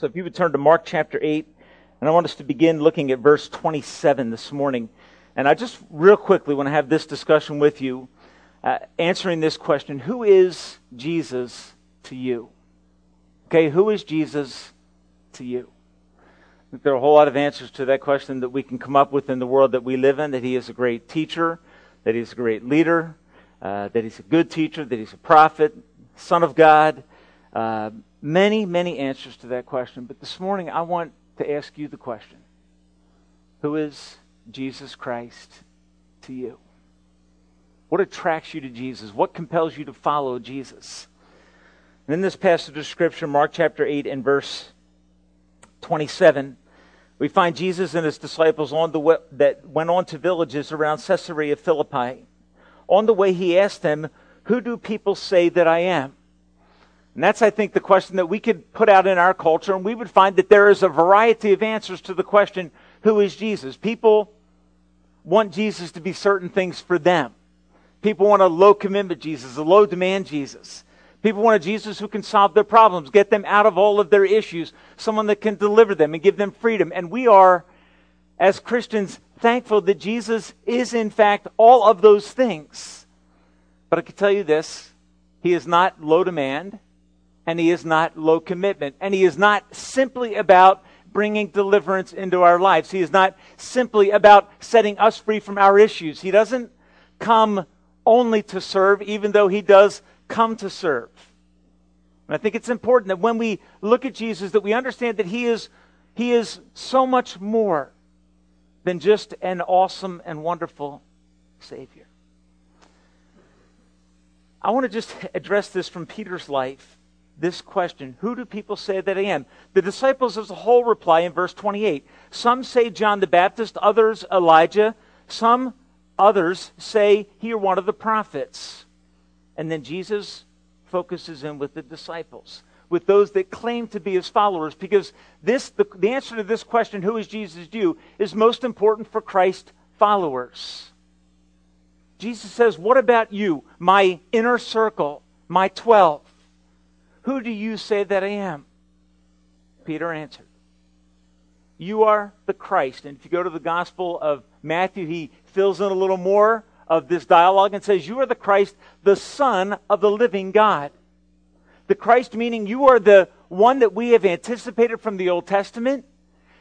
So if you would turn to Mark chapter 8, and I want us to begin looking at verse 27 this morning. And I just real quickly want to have this discussion with you, uh, answering this question Who is Jesus to you? Okay, who is Jesus to you? there are a whole lot of answers to that question that we can come up with in the world that we live in that he is a great teacher, that he's a great leader, uh, that he's a good teacher, that he's a prophet, son of God. Uh, many, many answers to that question. But this morning, I want to ask you the question Who is Jesus Christ to you? What attracts you to Jesus? What compels you to follow Jesus? And in this passage of Scripture, Mark chapter 8 and verse 27, we find Jesus and his disciples on the way, that went on to villages around Caesarea Philippi. On the way, he asked them, Who do people say that I am? And that's, I think, the question that we could put out in our culture, and we would find that there is a variety of answers to the question, Who is Jesus? People want Jesus to be certain things for them. People want a low commitment Jesus, a low demand Jesus. People want a Jesus who can solve their problems, get them out of all of their issues, someone that can deliver them and give them freedom. And we are, as Christians, thankful that Jesus is, in fact, all of those things. But I can tell you this He is not low demand, and He is not low commitment, and He is not simply about bringing deliverance into our lives. He is not simply about setting us free from our issues. He doesn't come only to serve, even though He does come to serve. And I think it's important that when we look at Jesus, that we understand that He is, he is so much more than just an awesome and wonderful Savior. I want to just address this from Peter's life this question Who do people say that I am? The disciples as a whole reply in verse 28. Some say John the Baptist, others Elijah, some others say he are one of the prophets. And then Jesus focuses in with the disciples, with those that claim to be his followers, because this the, the answer to this question, who is Jesus you, is most important for Christ followers. Jesus says, What about you, my inner circle, my twelve? Who do you say that I am? Peter answered, You are the Christ. And if you go to the Gospel of Matthew, he fills in a little more of this dialogue and says, You are the Christ, the Son of the living God. The Christ meaning you are the one that we have anticipated from the Old Testament.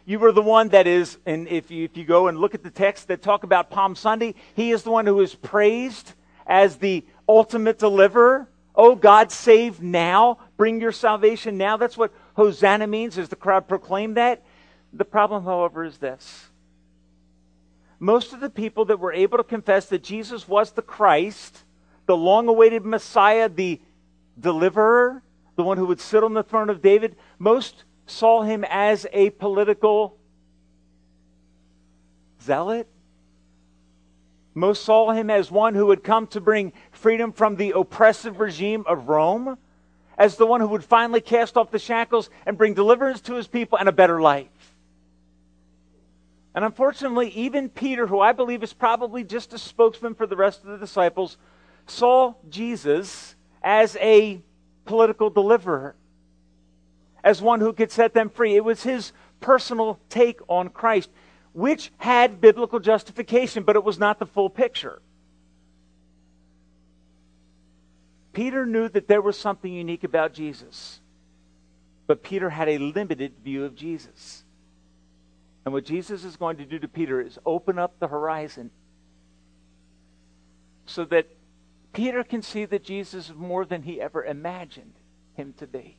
You are the one that is, and if you, if you go and look at the text that talk about Palm Sunday, he is the one who is praised as the ultimate deliverer. Oh, God, save now. Bring your salvation now. That's what Hosanna means as the crowd proclaimed that. The problem, however, is this most of the people that were able to confess that Jesus was the Christ, the long awaited Messiah, the deliverer, the one who would sit on the throne of David, most saw him as a political zealot. Most saw him as one who had come to bring freedom from the oppressive regime of Rome, as the one who would finally cast off the shackles and bring deliverance to his people and a better life. And unfortunately, even Peter, who I believe is probably just a spokesman for the rest of the disciples, saw Jesus as a political deliverer, as one who could set them free. It was his personal take on Christ, which had biblical justification, but it was not the full picture. Peter knew that there was something unique about Jesus, but Peter had a limited view of Jesus. And what Jesus is going to do to Peter is open up the horizon so that Peter can see that Jesus is more than he ever imagined him to be.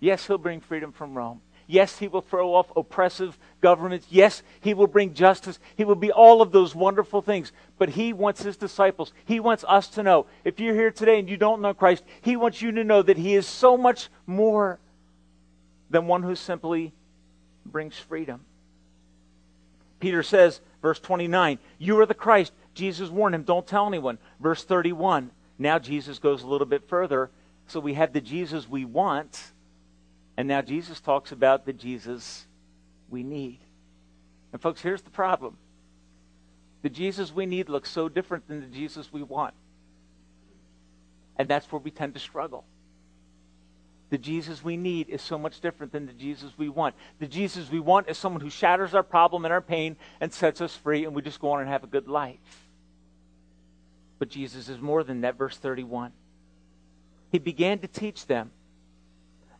Yes, he'll bring freedom from Rome. Yes, he will throw off oppressive governments. Yes, he will bring justice. He will be all of those wonderful things. But he wants his disciples, he wants us to know. If you're here today and you don't know Christ, he wants you to know that he is so much more than one who simply brings freedom. Peter says, verse 29, You are the Christ. Jesus warned him, Don't tell anyone. Verse 31, now Jesus goes a little bit further. So we have the Jesus we want, and now Jesus talks about the Jesus we need. And folks, here's the problem the Jesus we need looks so different than the Jesus we want. And that's where we tend to struggle. The Jesus we need is so much different than the Jesus we want. The Jesus we want is someone who shatters our problem and our pain and sets us free, and we just go on and have a good life. But Jesus is more than that, verse 31. He began to teach them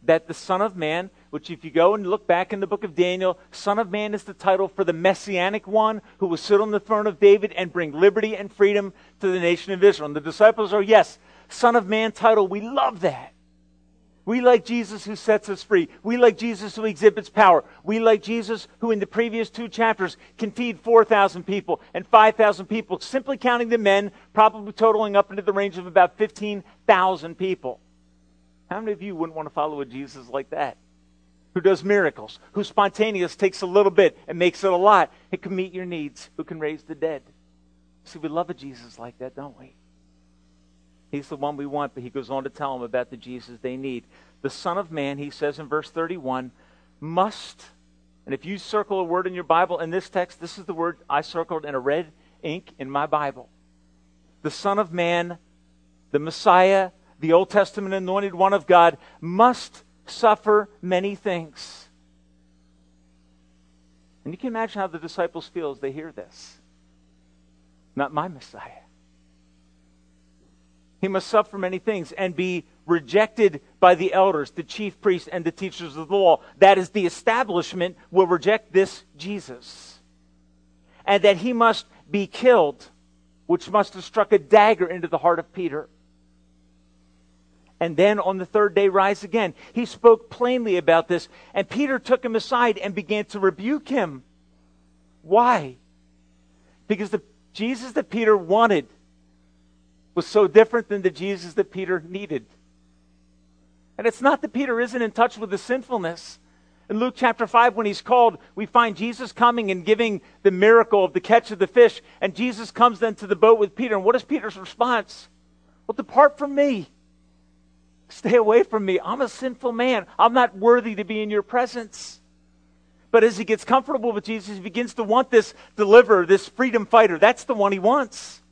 that the Son of Man, which if you go and look back in the book of Daniel, Son of Man is the title for the Messianic one who will sit on the throne of David and bring liberty and freedom to the nation of Israel. And the disciples are, yes, Son of Man title. We love that. We like Jesus who sets us free. We like Jesus who exhibits power. We like Jesus who, in the previous two chapters, can feed 4,000 people and 5,000 people, simply counting the men, probably totaling up into the range of about 15,000 people. How many of you wouldn't want to follow a Jesus like that? Who does miracles, who spontaneous takes a little bit and makes it a lot, It can meet your needs, who can raise the dead. See, we love a Jesus like that, don't we? He's the one we want, but he goes on to tell them about the Jesus they need. The Son of Man, he says in verse 31, must, and if you circle a word in your Bible in this text, this is the word I circled in a red ink in my Bible. The Son of Man, the Messiah, the Old Testament anointed one of God, must suffer many things. And you can imagine how the disciples feel as they hear this. Not my Messiah. He must suffer many things and be rejected by the elders, the chief priests, and the teachers of the law. That is, the establishment will reject this Jesus. And that he must be killed, which must have struck a dagger into the heart of Peter. And then on the third day rise again. He spoke plainly about this, and Peter took him aside and began to rebuke him. Why? Because the Jesus that Peter wanted was so different than the Jesus that Peter needed. And it's not that Peter isn't in touch with the sinfulness. In Luke chapter 5, when he's called, we find Jesus coming and giving the miracle of the catch of the fish. And Jesus comes then to the boat with Peter. And what is Peter's response? Well, depart from me. Stay away from me. I'm a sinful man. I'm not worthy to be in your presence. But as he gets comfortable with Jesus, he begins to want this deliverer, this freedom fighter. That's the one he wants.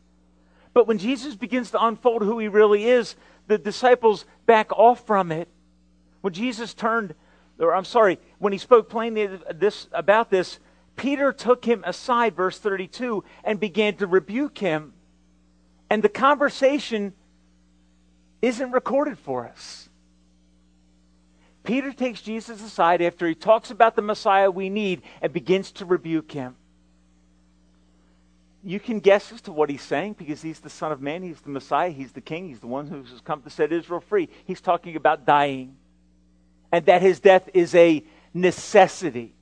But when Jesus begins to unfold who he really is, the disciples back off from it. When Jesus turned, or I'm sorry, when he spoke plainly this, about this, Peter took him aside, verse 32, and began to rebuke him. And the conversation isn't recorded for us. Peter takes Jesus aside after he talks about the Messiah we need and begins to rebuke him you can guess as to what he's saying because he's the Son of Man, he's the Messiah, he's the King, he's the one who's come to set Israel free. He's talking about dying and that his death is a necessity.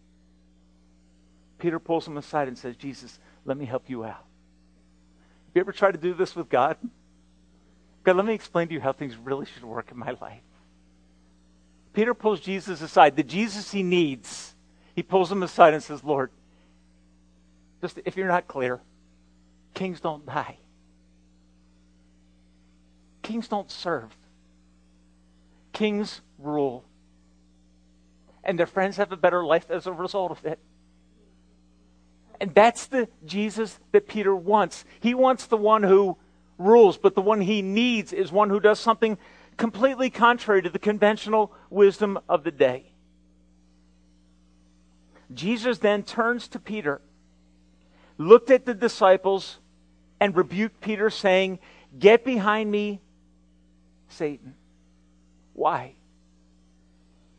Peter pulls him aside and says, Jesus, let me help you out. Have you ever tried to do this with God? Let me explain to you how things really should work in my life. Peter pulls Jesus aside, the Jesus he needs. He pulls him aside and says, Lord, just if you're not clear, Kings don't die. Kings don't serve. Kings rule. And their friends have a better life as a result of it. And that's the Jesus that Peter wants. He wants the one who rules, but the one he needs is one who does something completely contrary to the conventional wisdom of the day. Jesus then turns to Peter looked at the disciples and rebuked Peter, saying, Get behind me, Satan. Why?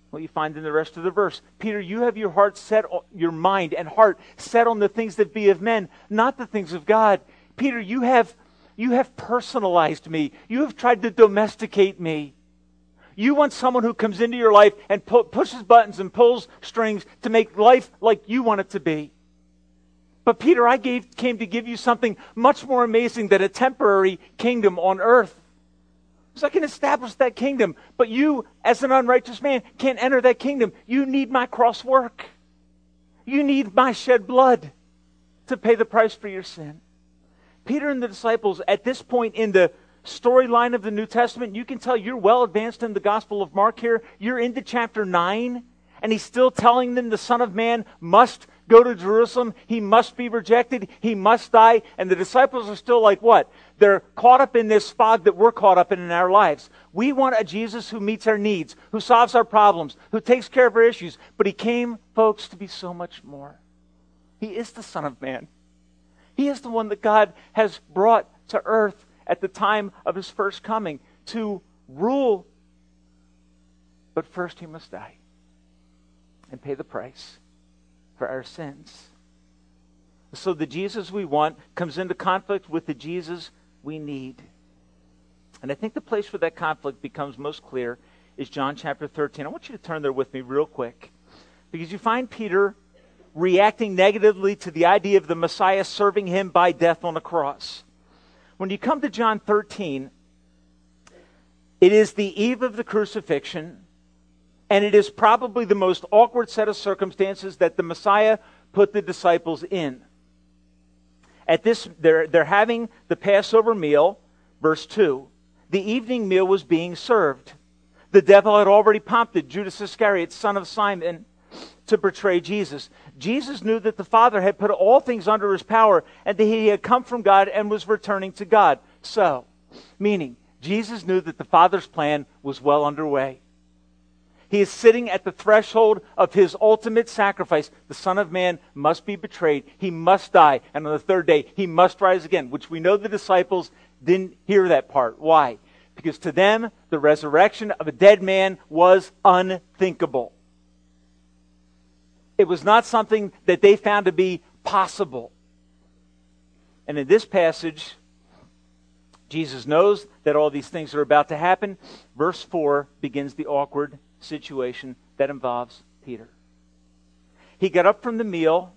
Well, you find in the rest of the verse, Peter, you have your heart set, your mind and heart set on the things that be of men, not the things of God. Peter, you have, you have personalized me. You have tried to domesticate me. You want someone who comes into your life and pu- pushes buttons and pulls strings to make life like you want it to be. But Peter, I gave, came to give you something much more amazing than a temporary kingdom on earth. So I can establish that kingdom. But you, as an unrighteous man, can't enter that kingdom. You need my cross work. You need my shed blood to pay the price for your sin. Peter and the disciples, at this point in the storyline of the New Testament, you can tell you're well advanced in the Gospel of Mark here. You're into chapter 9, and he's still telling them the Son of Man must go to Jerusalem. He must be rejected. He must die. And the disciples are still like what? They're caught up in this fog that we're caught up in in our lives. We want a Jesus who meets our needs, who solves our problems, who takes care of our issues. But he came, folks, to be so much more. He is the Son of Man. He is the one that God has brought to earth at the time of his first coming to rule. But first, he must die and pay the price for our sins. So the Jesus we want comes into conflict with the Jesus we need. And I think the place where that conflict becomes most clear is John chapter 13. I want you to turn there with me real quick. Because you find Peter reacting negatively to the idea of the Messiah serving him by death on a cross. When you come to John 13, it is the eve of the crucifixion, and it is probably the most awkward set of circumstances that the Messiah put the disciples in. At this, they're, they're having the Passover meal, verse 2. The evening meal was being served. The devil had already prompted Judas Iscariot, son of Simon, to betray Jesus. Jesus knew that the Father had put all things under his power and that he had come from God and was returning to God. So, meaning, Jesus knew that the Father's plan was well underway. He is sitting at the threshold of his ultimate sacrifice. The Son of Man must be betrayed. He must die. And on the third day, he must rise again, which we know the disciples didn't hear that part. Why? Because to them, the resurrection of a dead man was unthinkable. It was not something that they found to be possible. And in this passage, Jesus knows that all these things are about to happen. Verse 4 begins the awkward situation that involves Peter. He got up from the meal,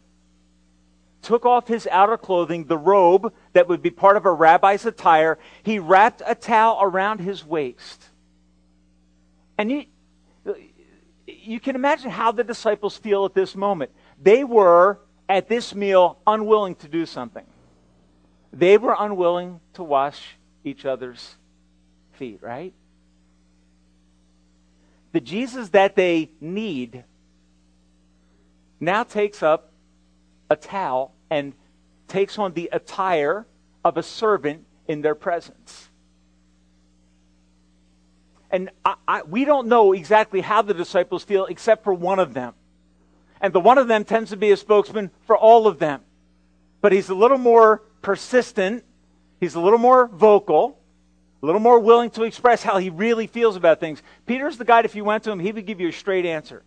took off his outer clothing, the robe that would be part of a rabbi's attire. He wrapped a towel around his waist. And you, you can imagine how the disciples feel at this moment. They were, at this meal, unwilling to do something. They were unwilling to wash each other's feet, right? The Jesus that they need now takes up a towel and takes on the attire of a servant in their presence. And I, I, we don't know exactly how the disciples feel except for one of them. And the one of them tends to be a spokesman for all of them. But he's a little more persistent, he's a little more vocal, a little more willing to express how he really feels about things. Peter's the guy, if you went to him, he would give you a straight answer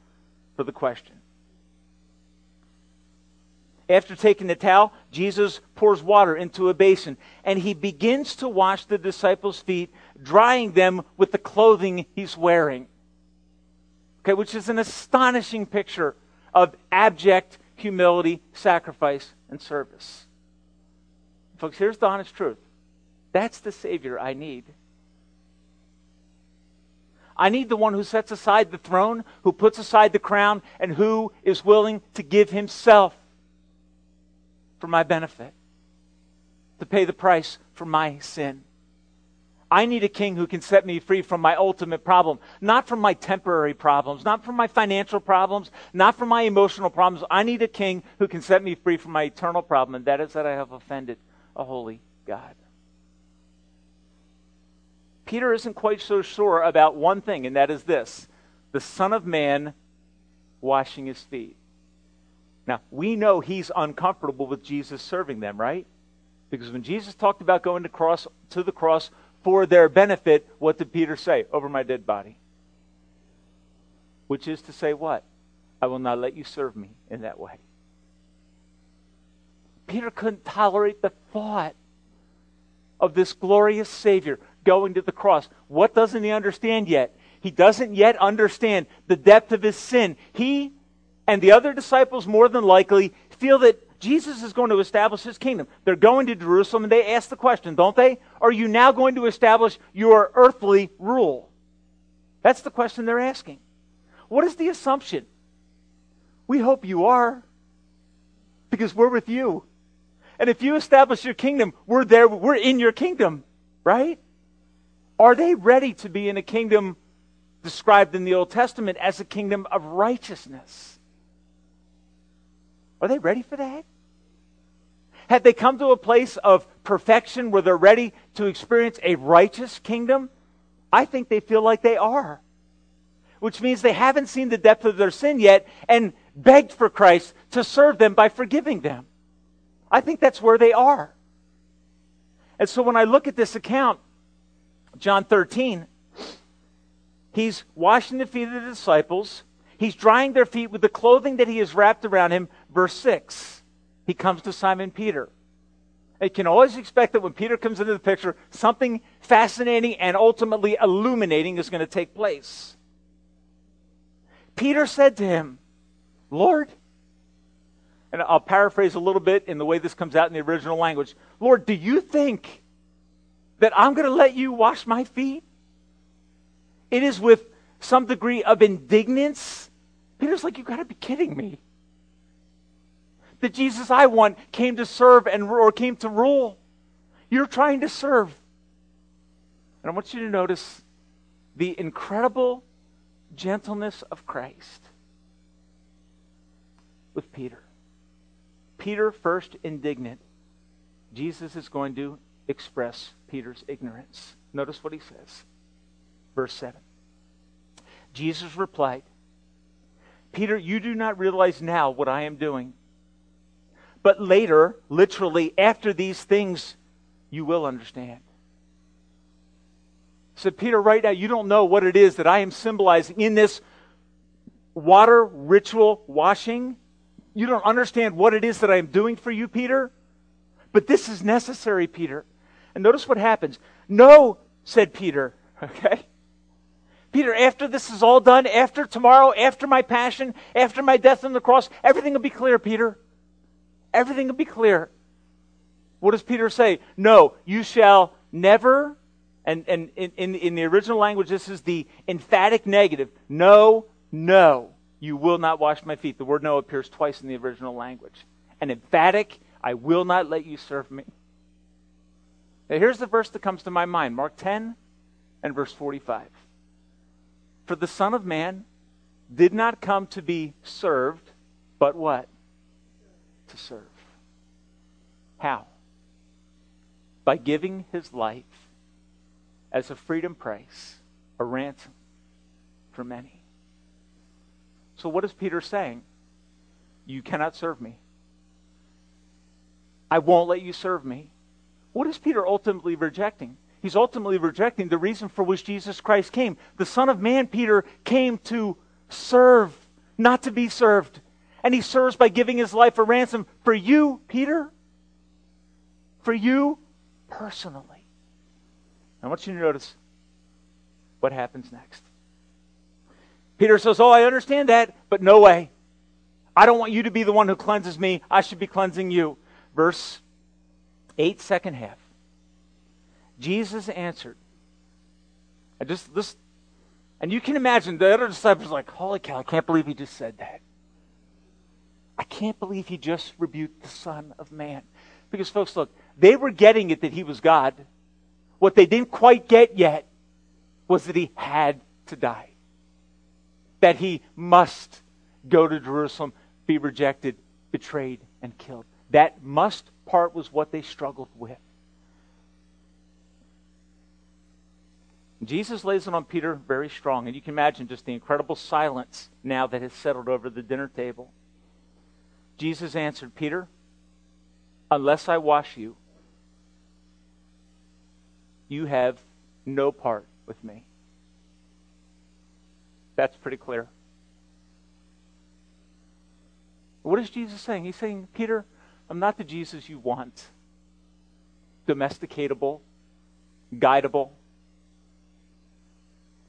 for the question. After taking the towel, Jesus pours water into a basin and he begins to wash the disciples' feet, drying them with the clothing he's wearing. Okay, which is an astonishing picture of abject humility, sacrifice, and service. Folks, here's the honest truth that's the Savior I need. I need the one who sets aside the throne, who puts aside the crown, and who is willing to give himself for my benefit, to pay the price for my sin. I need a king who can set me free from my ultimate problem, not from my temporary problems, not from my financial problems, not from my emotional problems. I need a king who can set me free from my eternal problem, and that is that I have offended a holy God. Peter isn't quite so sure about one thing, and that is this the Son of Man washing his feet. Now, we know he's uncomfortable with Jesus serving them, right? Because when Jesus talked about going to, cross, to the cross for their benefit, what did Peter say? Over my dead body. Which is to say, what? I will not let you serve me in that way. Peter couldn't tolerate the thought of this glorious Savior going to the cross. What doesn't he understand yet? He doesn't yet understand the depth of his sin. He and the other disciples, more than likely, feel that Jesus is going to establish his kingdom. They're going to Jerusalem and they ask the question, don't they? Are you now going to establish your earthly rule? That's the question they're asking. What is the assumption? We hope you are, because we're with you. And if you establish your kingdom, we're there, we're in your kingdom, right? Are they ready to be in a kingdom described in the Old Testament as a kingdom of righteousness? Are they ready for that? Have they come to a place of perfection where they're ready to experience a righteous kingdom? I think they feel like they are. Which means they haven't seen the depth of their sin yet and begged for Christ to serve them by forgiving them. I think that's where they are. And so when I look at this account, John 13, he's washing the feet of the disciples. He's drying their feet with the clothing that he has wrapped around him. Verse 6 he comes to Simon Peter. You can always expect that when Peter comes into the picture, something fascinating and ultimately illuminating is going to take place. Peter said to him, Lord, and I'll paraphrase a little bit in the way this comes out in the original language Lord, do you think that I'm going to let you wash my feet? It is with some degree of indignance. Peter's like, You've got to be kidding me. The Jesus I want came to serve and or came to rule. You're trying to serve. And I want you to notice the incredible gentleness of Christ with Peter. Peter first indignant. Jesus is going to express Peter's ignorance. Notice what he says. Verse 7. Jesus replied, Peter, you do not realize now what I am doing but later, literally after these things, you will understand. Said Peter, right now, you don't know what it is that I am symbolizing in this water ritual washing. You don't understand what it is that I am doing for you, Peter. But this is necessary, Peter. And notice what happens. No, said Peter. Okay? Peter, after this is all done, after tomorrow, after my passion, after my death on the cross, everything will be clear, Peter everything will be clear. What does Peter say? No, you shall never, and, and in, in, in the original language, this is the emphatic negative. No, no, you will not wash my feet. The word no appears twice in the original language. An emphatic, I will not let you serve me. Now, here's the verse that comes to my mind Mark 10 and verse 45. For the Son of Man did not come to be served, but what? To serve. How? By giving his life as a freedom price, a ransom for many. So, what is Peter saying? You cannot serve me. I won't let you serve me. What is Peter ultimately rejecting? He's ultimately rejecting the reason for which Jesus Christ came. The Son of Man, Peter, came to serve, not to be served and he serves by giving his life a ransom for you, Peter. For you personally. I want you to notice what happens next. Peter says, Oh, I understand that, but no way. I don't want you to be the one who cleanses me. I should be cleansing you. Verse 8, second half. Jesus answered. I just this and you can imagine the other disciples like, holy cow, I can't believe he just said that. I can't believe he just rebuked the Son of Man. Because, folks, look, they were getting it that he was God. What they didn't quite get yet was that he had to die, that he must go to Jerusalem, be rejected, betrayed, and killed. That must part was what they struggled with. Jesus lays it on Peter very strong, and you can imagine just the incredible silence now that has settled over the dinner table. Jesus answered, Peter, unless I wash you, you have no part with me. That's pretty clear. What is Jesus saying? He's saying, Peter, I'm not the Jesus you want. Domesticatable, guidable.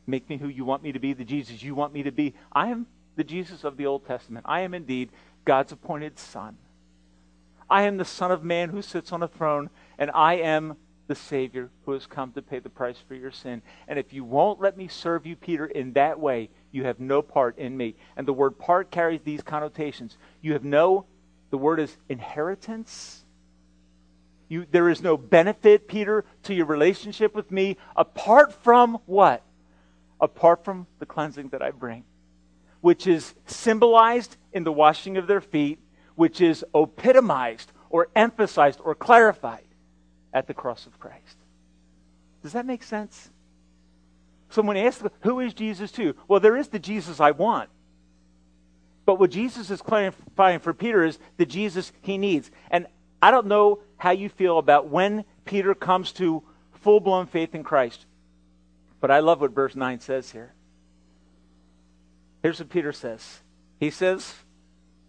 Make me who you want me to be, the Jesus you want me to be. I am the Jesus of the Old Testament. I am indeed God's appointed Son. I am the Son of Man who sits on a throne, and I am the Savior who has come to pay the price for your sin. And if you won't let me serve you, Peter, in that way, you have no part in me. And the word part carries these connotations. You have no, the word is inheritance. You, there is no benefit, Peter, to your relationship with me apart from what? Apart from the cleansing that I bring which is symbolized in the washing of their feet, which is epitomized or emphasized or clarified at the cross of Christ. Does that make sense? Someone asks, Who is Jesus to? Well, there is the Jesus I want. But what Jesus is clarifying for Peter is the Jesus he needs. And I don't know how you feel about when Peter comes to full blown faith in Christ. But I love what verse 9 says here. Here's what Peter says He says,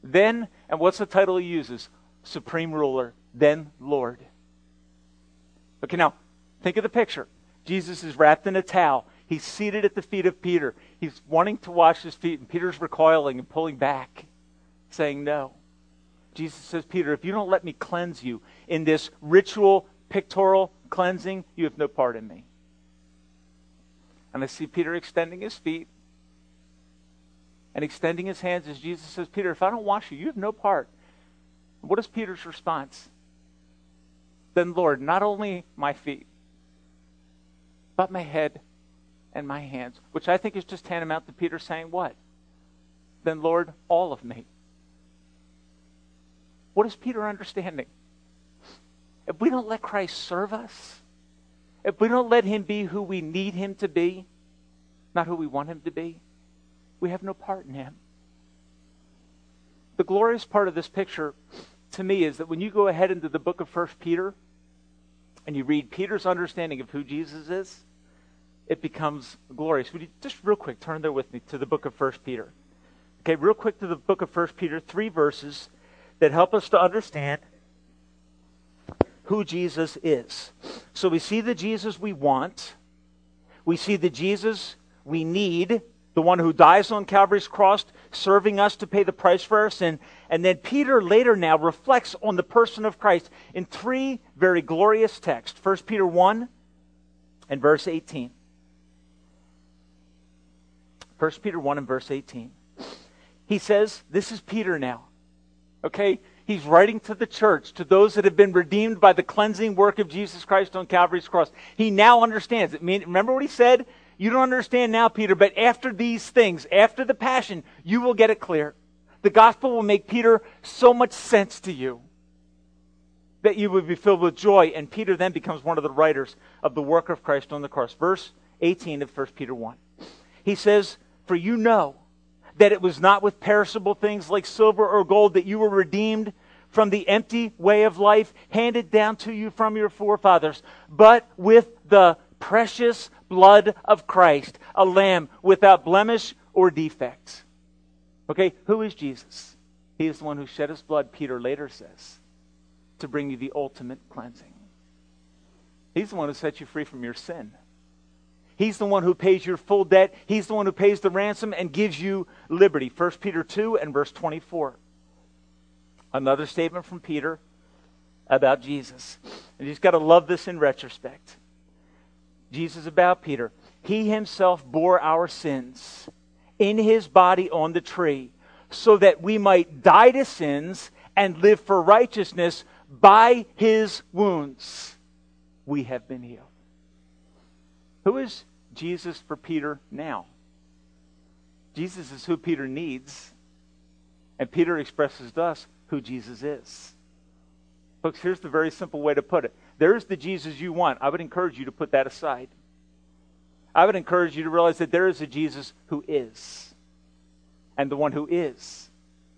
Then, and what's the title he uses? Supreme ruler, then Lord. Okay, now, think of the picture. Jesus is wrapped in a towel. He's seated at the feet of Peter. He's wanting to wash his feet, and Peter's recoiling and pulling back, saying no. Jesus says, Peter, if you don't let me cleanse you in this ritual, pictorial cleansing, you have no part in me. And I see Peter extending his feet and extending his hands as Jesus says, Peter, if I don't wash you, you have no part. What is Peter's response? Then, Lord, not only my feet, but my head and my hands, which I think is just tantamount to Peter saying, What? Then, Lord, all of me. What is Peter understanding? If we don't let Christ serve us, if we don't let him be who we need him to be, not who we want him to be, we have no part in him. The glorious part of this picture to me is that when you go ahead into the book of First Peter and you read Peter's understanding of who Jesus is, it becomes glorious. Would you just real quick turn there with me to the book of First Peter? Okay, real quick to the book of First Peter, three verses that help us to understand who Jesus is. So we see the Jesus we want, we see the Jesus we need, the one who dies on Calvary's cross, serving us to pay the price for our sin. And then Peter later now reflects on the person of Christ in three very glorious texts 1 Peter 1 and verse 18. 1 Peter 1 and verse 18. He says, This is Peter now. Okay? He's writing to the church, to those that have been redeemed by the cleansing work of Jesus Christ on Calvary's cross. He now understands it. Remember what he said? You don't understand now, Peter, but after these things, after the passion, you will get it clear. The gospel will make Peter so much sense to you that you will be filled with joy. And Peter then becomes one of the writers of the work of Christ on the cross. Verse 18 of 1 Peter 1. He says, For you know that it was not with perishable things like silver or gold that you were redeemed from the empty way of life handed down to you from your forefathers, but with the precious blood of Christ, a lamb without blemish or defect. Okay, who is Jesus? He is the one who shed his blood, Peter later says, to bring you the ultimate cleansing. He's the one who set you free from your sin. He's the one who pays your full debt. He's the one who pays the ransom and gives you liberty. 1 Peter 2 and verse 24. Another statement from Peter about Jesus. And you've got to love this in retrospect. Jesus about Peter. He himself bore our sins in his body on the tree so that we might die to sins and live for righteousness by his wounds. We have been healed. Who is Jesus for Peter now? Jesus is who Peter needs, and Peter expresses to us who Jesus is. Folks, here's the very simple way to put it there's the Jesus you want. I would encourage you to put that aside. I would encourage you to realize that there is a Jesus who is. And the one who is,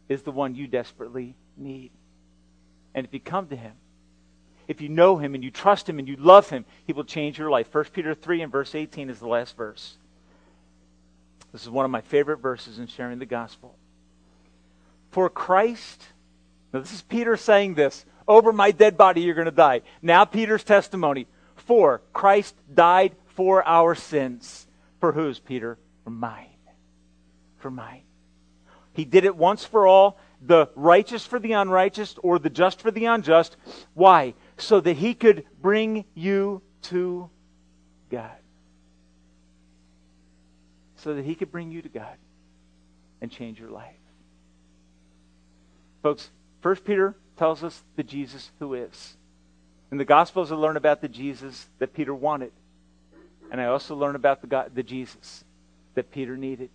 is the one you desperately need. And if you come to him, if you know him and you trust him and you love him, he will change your life. 1 Peter 3 and verse 18 is the last verse. This is one of my favorite verses in sharing the gospel. For Christ, now this is Peter saying this over my dead body, you're going to die. Now, Peter's testimony. For Christ died for our sins. For whose, Peter? For mine. For mine. He did it once for all, the righteous for the unrighteous, or the just for the unjust. Why? So that he could bring you to God. So that he could bring you to God and change your life. Folks, 1 Peter tells us the Jesus who is. In the Gospels, I learn about the Jesus that Peter wanted. And I also learn about the, God, the Jesus that Peter needed.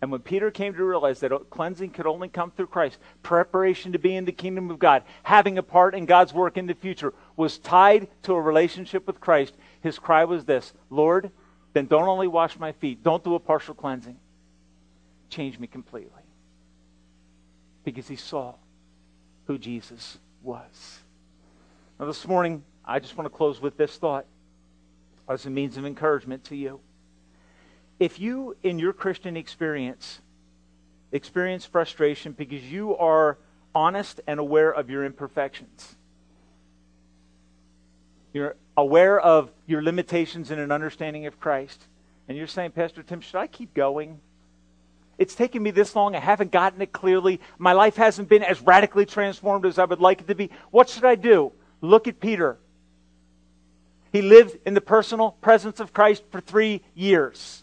And when Peter came to realize that cleansing could only come through Christ, preparation to be in the kingdom of God, having a part in God's work in the future, was tied to a relationship with Christ, his cry was this Lord, then don't only wash my feet, don't do a partial cleansing. Change me completely. Because he saw who Jesus was. Now, this morning, I just want to close with this thought as a means of encouragement to you. If you, in your Christian experience, experience frustration because you are honest and aware of your imperfections, you're aware of your limitations in an understanding of Christ, and you're saying, Pastor Tim, should I keep going? It's taken me this long. I haven't gotten it clearly. My life hasn't been as radically transformed as I would like it to be. What should I do? Look at Peter. He lived in the personal presence of Christ for three years.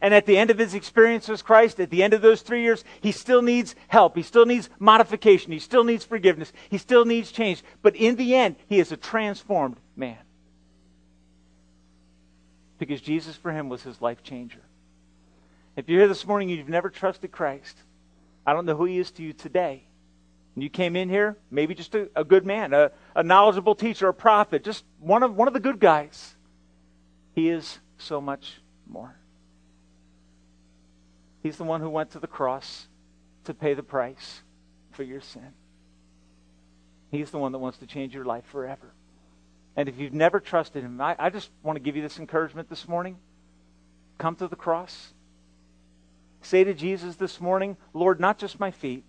And at the end of his experience with Christ, at the end of those three years, he still needs help. He still needs modification. He still needs forgiveness. He still needs change. But in the end, he is a transformed man. Because Jesus for him was his life changer. If you're here this morning and you've never trusted Christ, I don't know who he is to you today. And you came in here, maybe just a, a good man, a, a knowledgeable teacher, a prophet, just one of, one of the good guys. He is so much more. He's the one who went to the cross to pay the price for your sin. He's the one that wants to change your life forever. And if you've never trusted him, I, I just want to give you this encouragement this morning. Come to the cross. Say to Jesus this morning, Lord, not just my feet,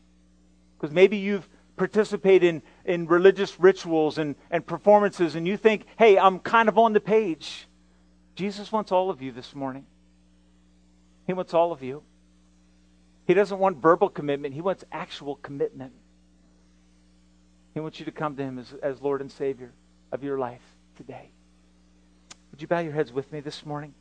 because maybe you've participated in, in religious rituals and, and performances and you think, hey, I'm kind of on the page. Jesus wants all of you this morning. He wants all of you. He doesn't want verbal commitment, he wants actual commitment. He wants you to come to him as, as Lord and Savior of your life today. Would you bow your heads with me this morning?